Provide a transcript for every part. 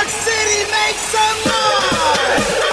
York City, make some noise!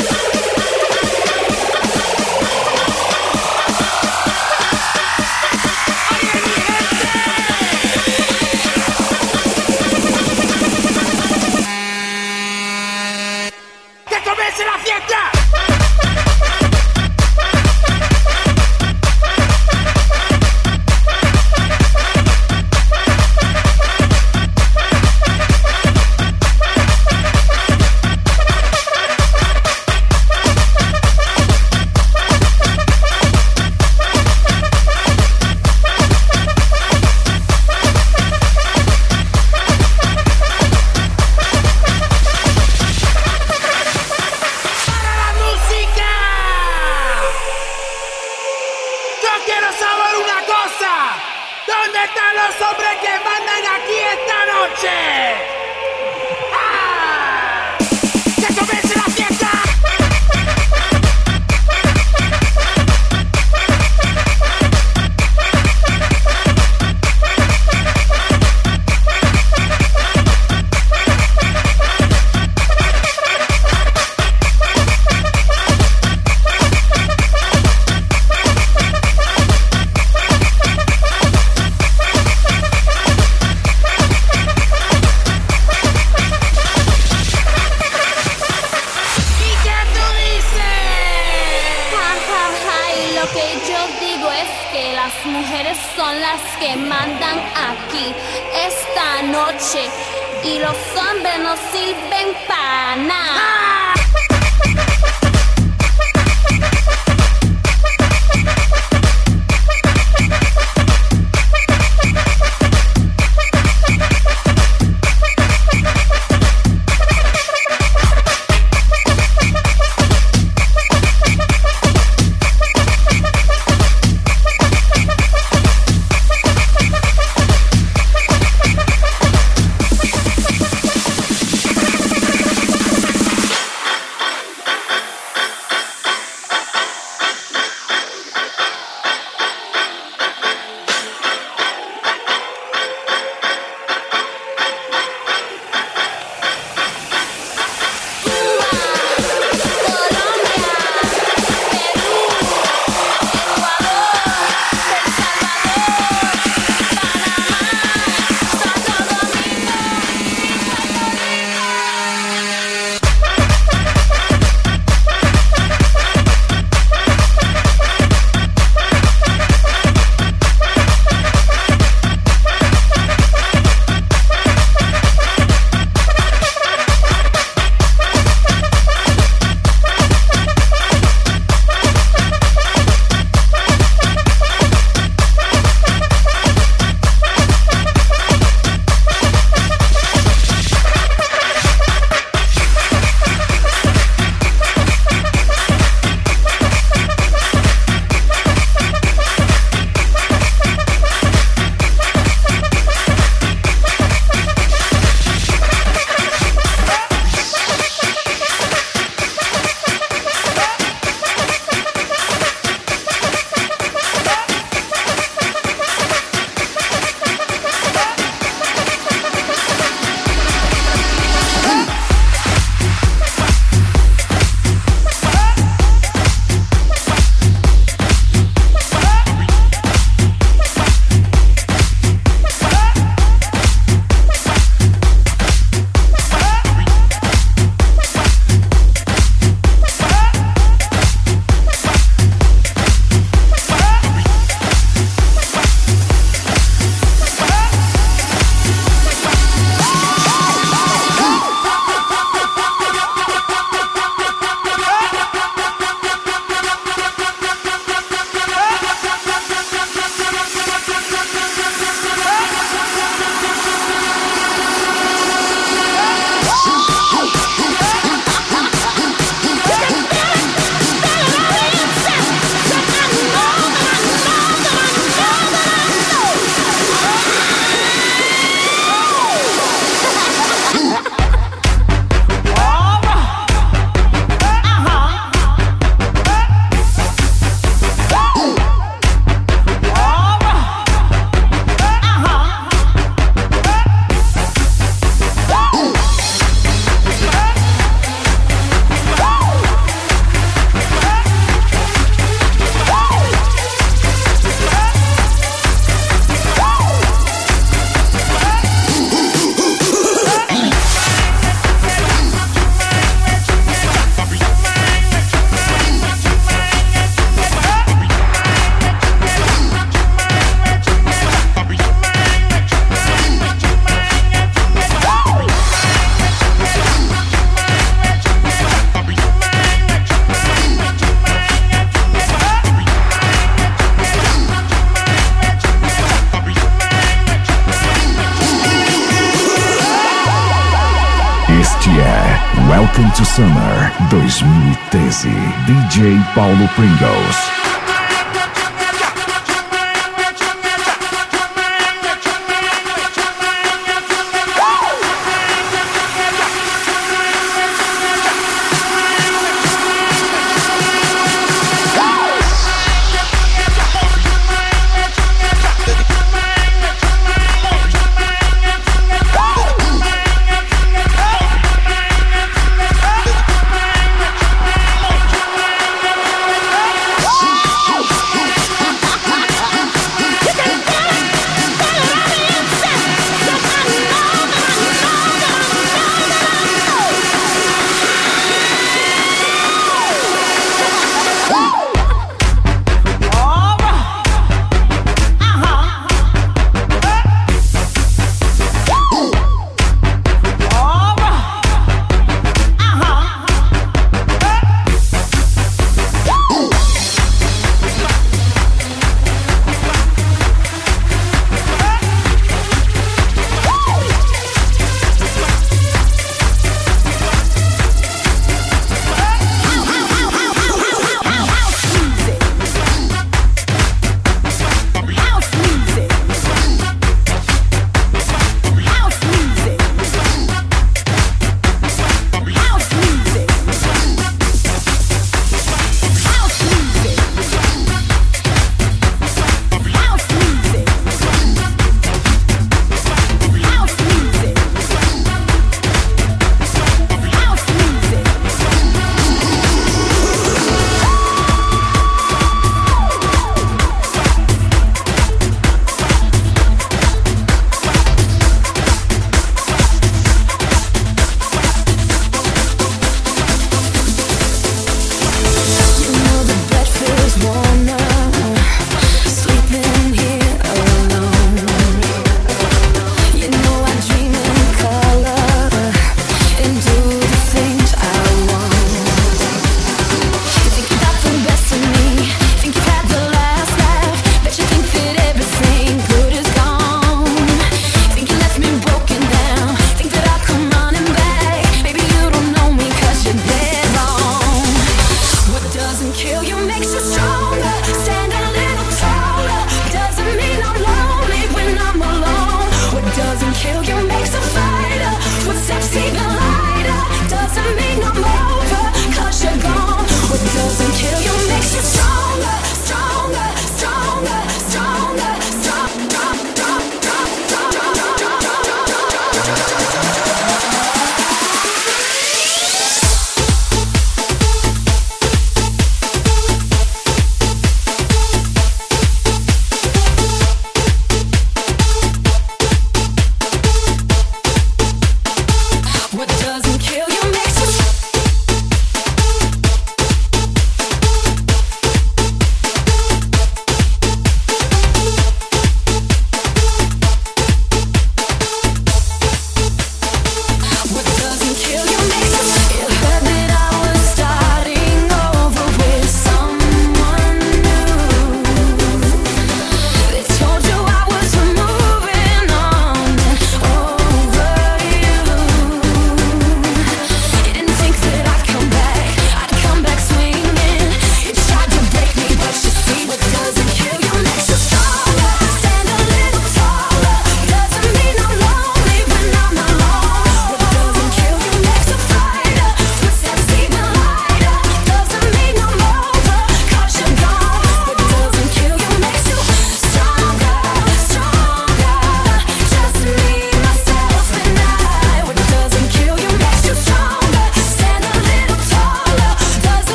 Paulo Pringles.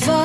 For.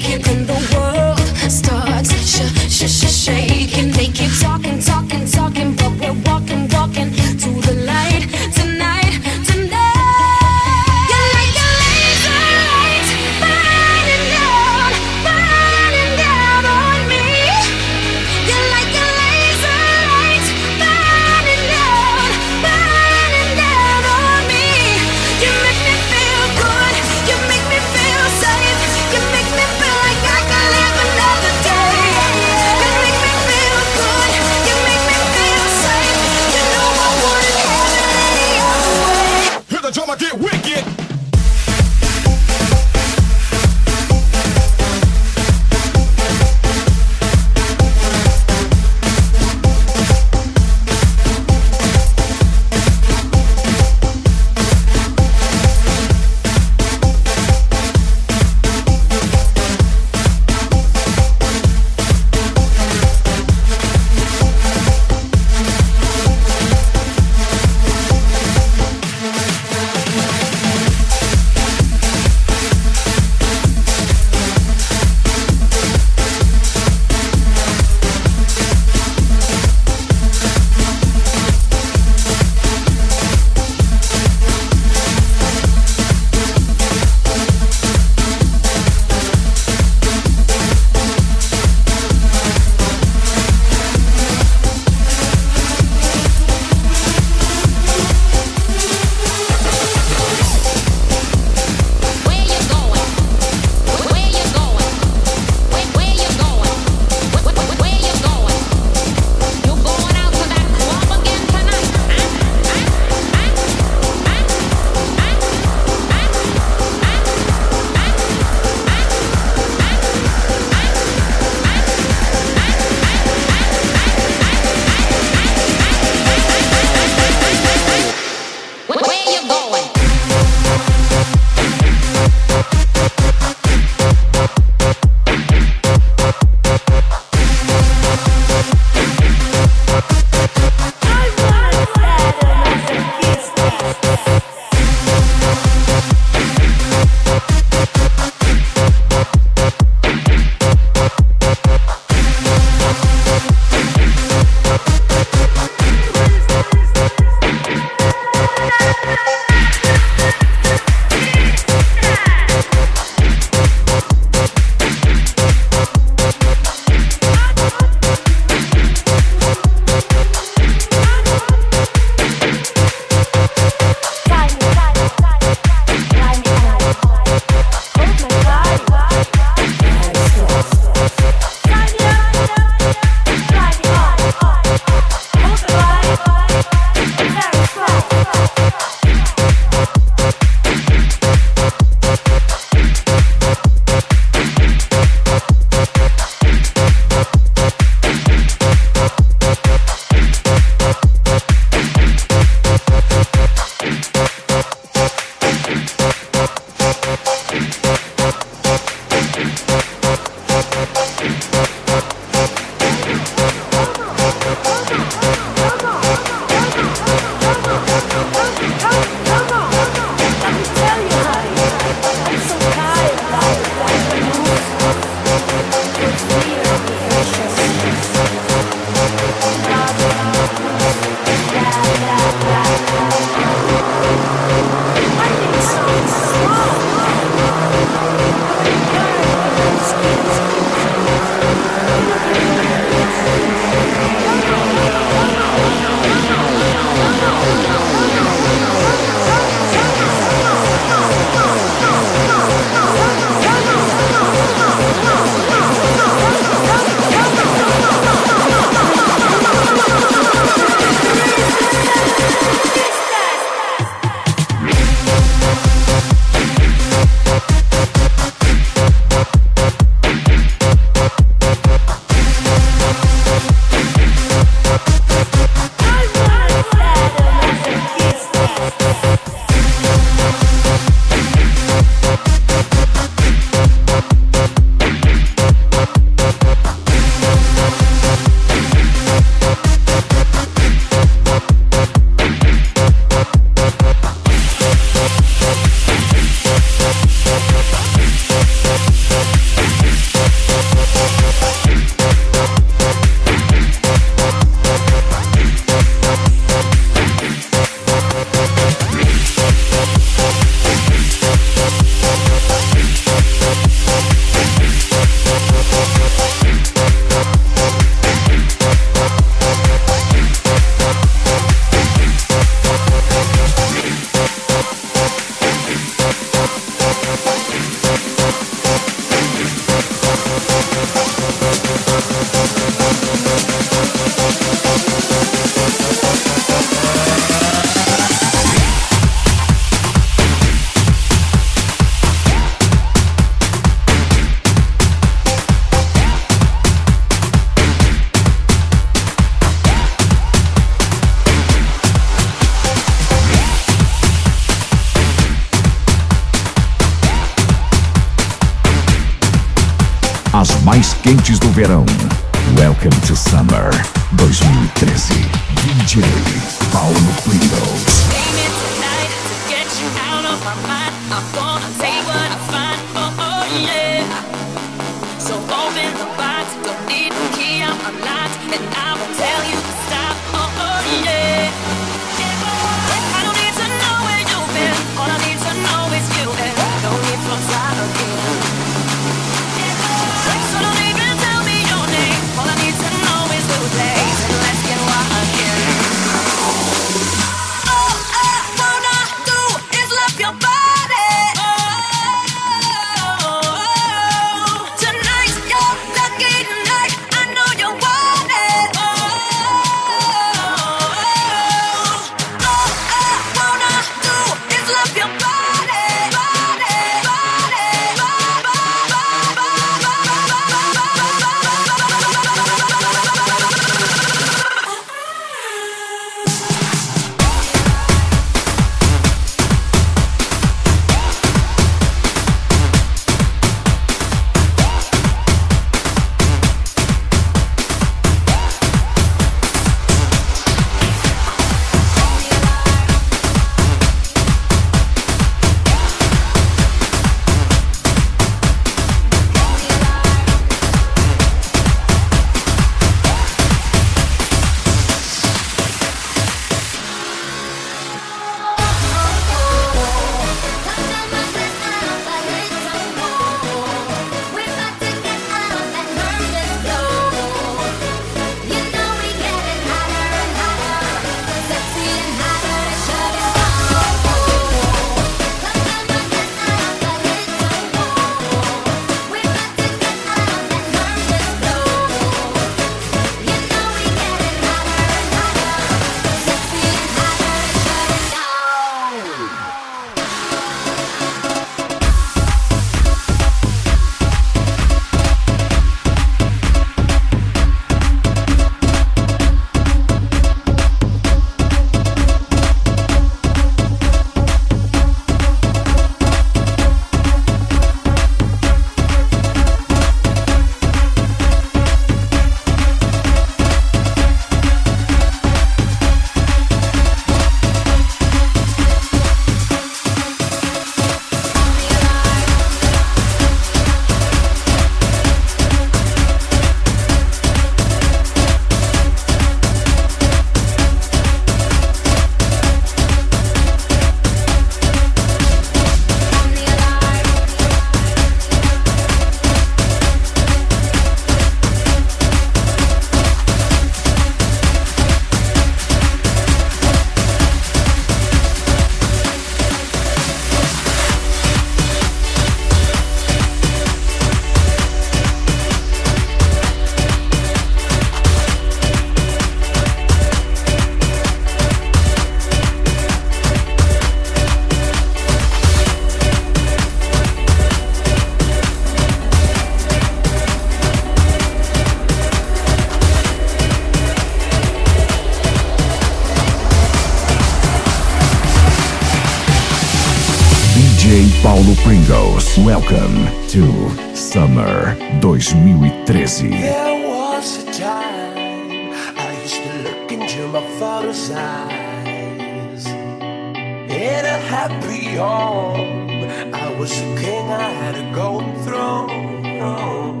Welcome to Summer 2013. There was a time I used to look into my father's eyes. In a happy home, I was a king, I had a golden throne.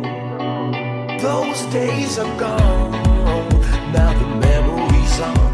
Those days are gone, now the memories are.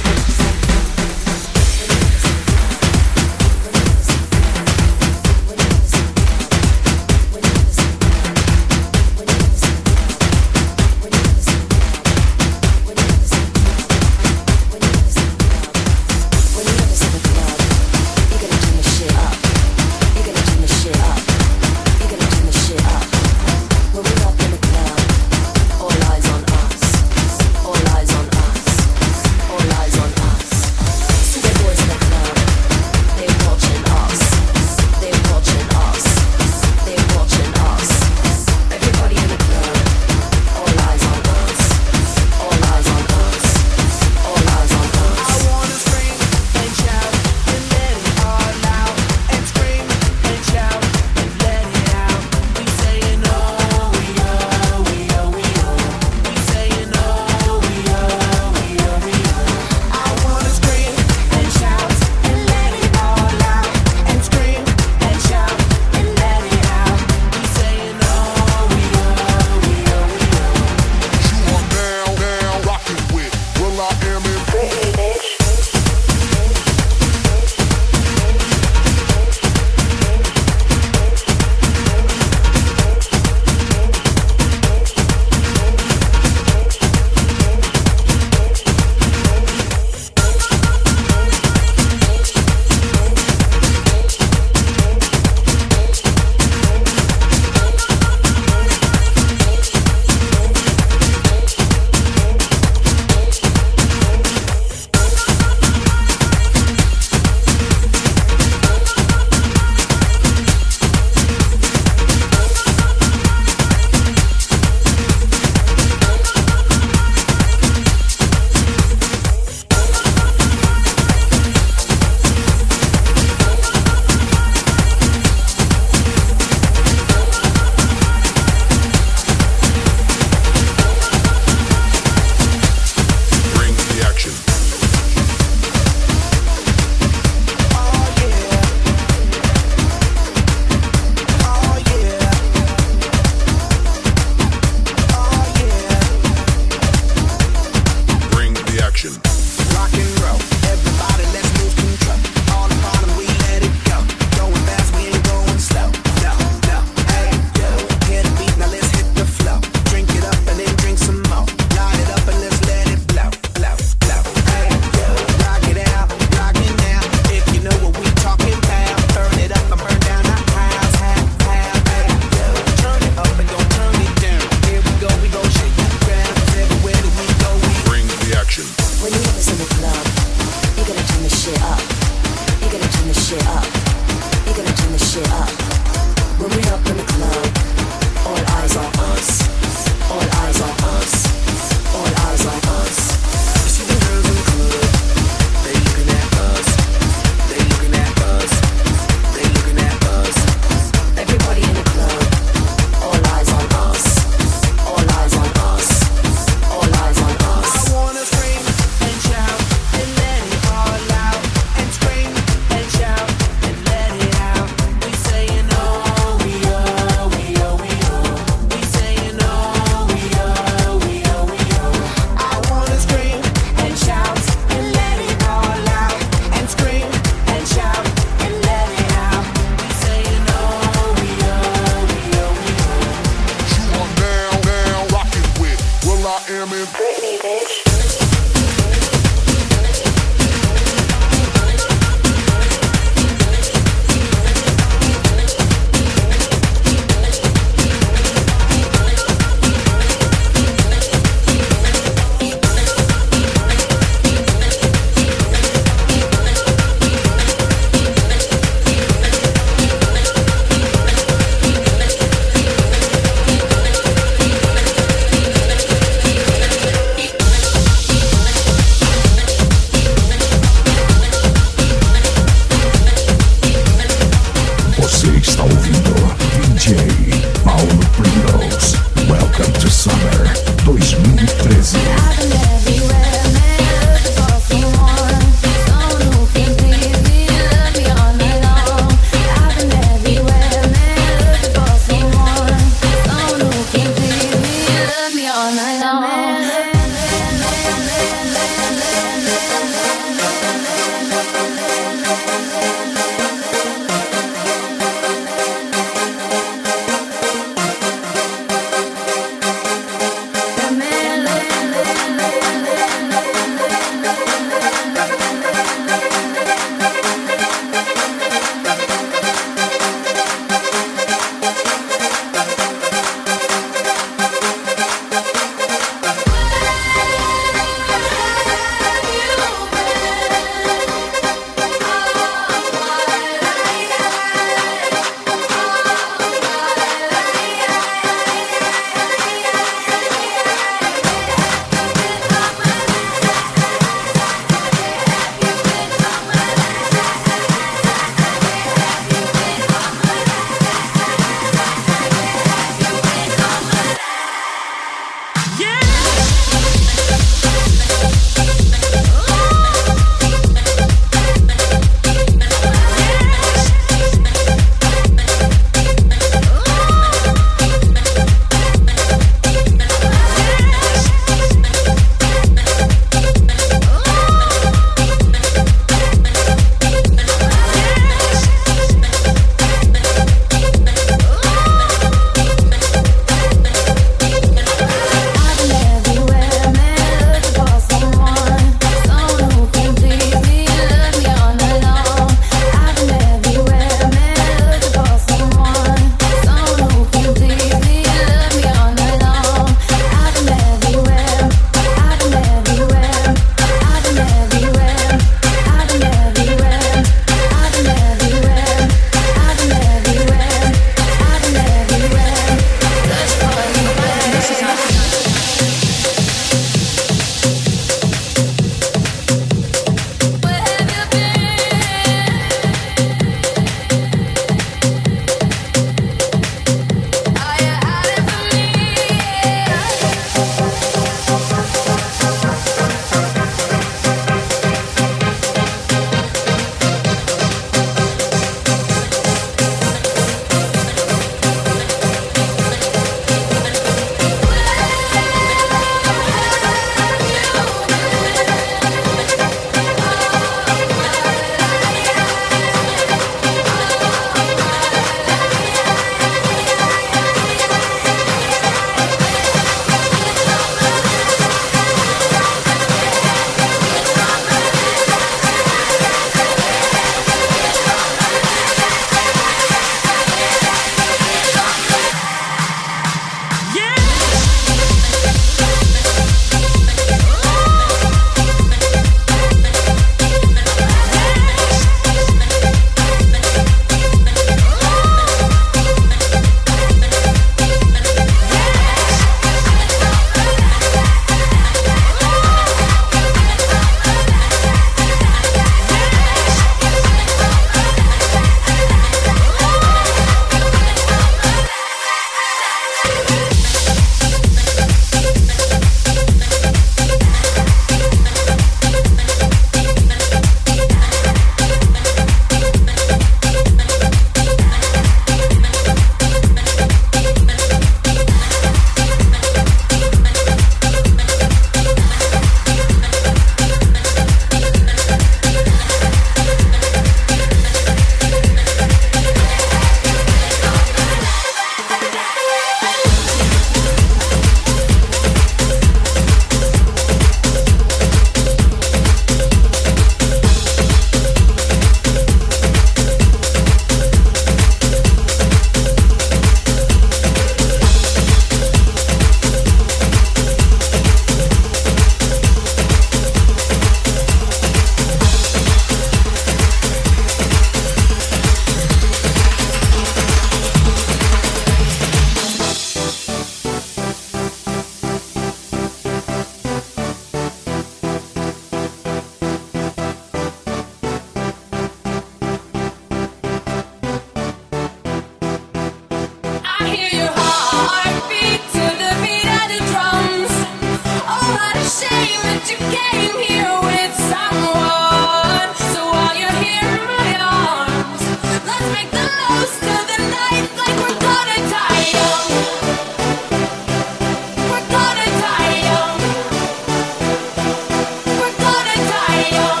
yo.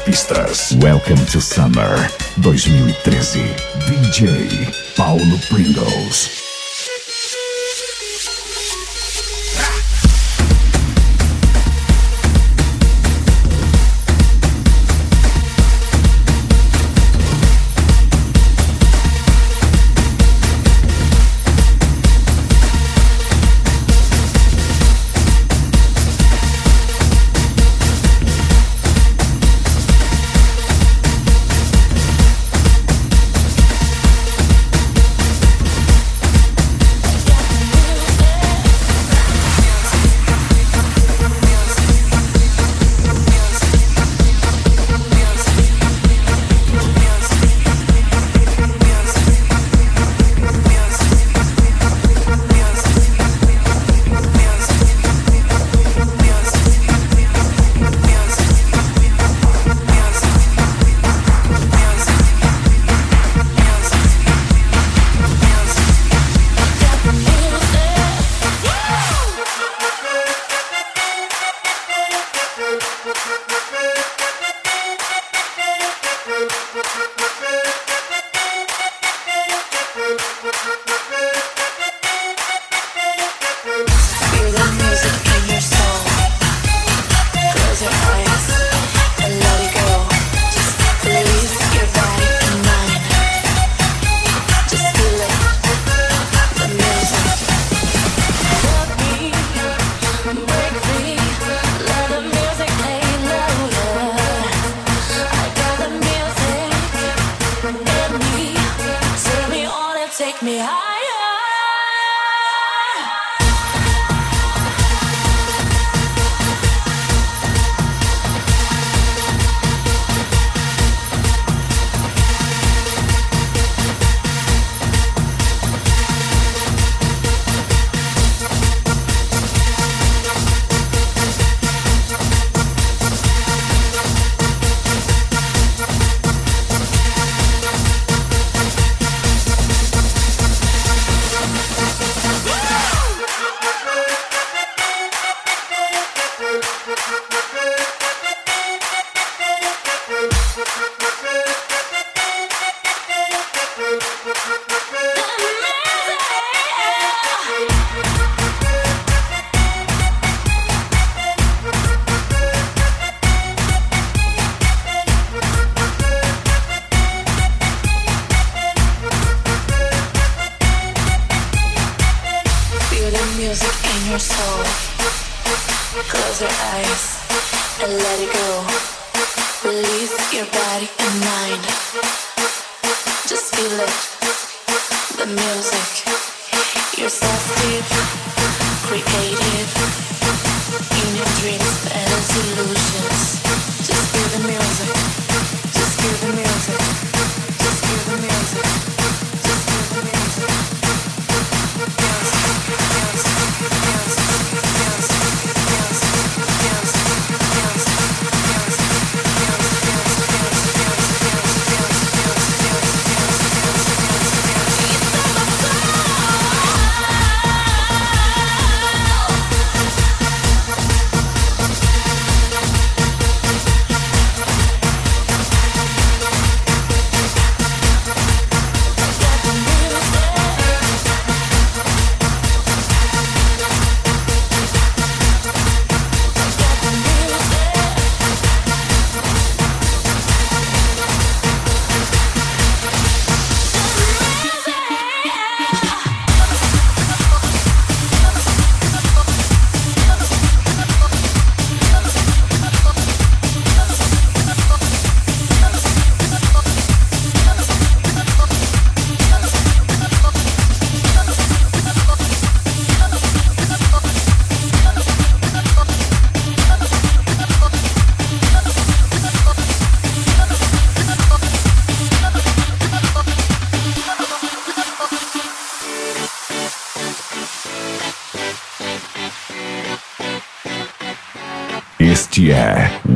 pistas. Welcome to Summer 2013. DJ Paulo Pringles.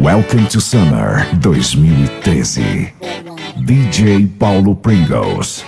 Welcome to Summer 2013. DJ Paulo Pringles.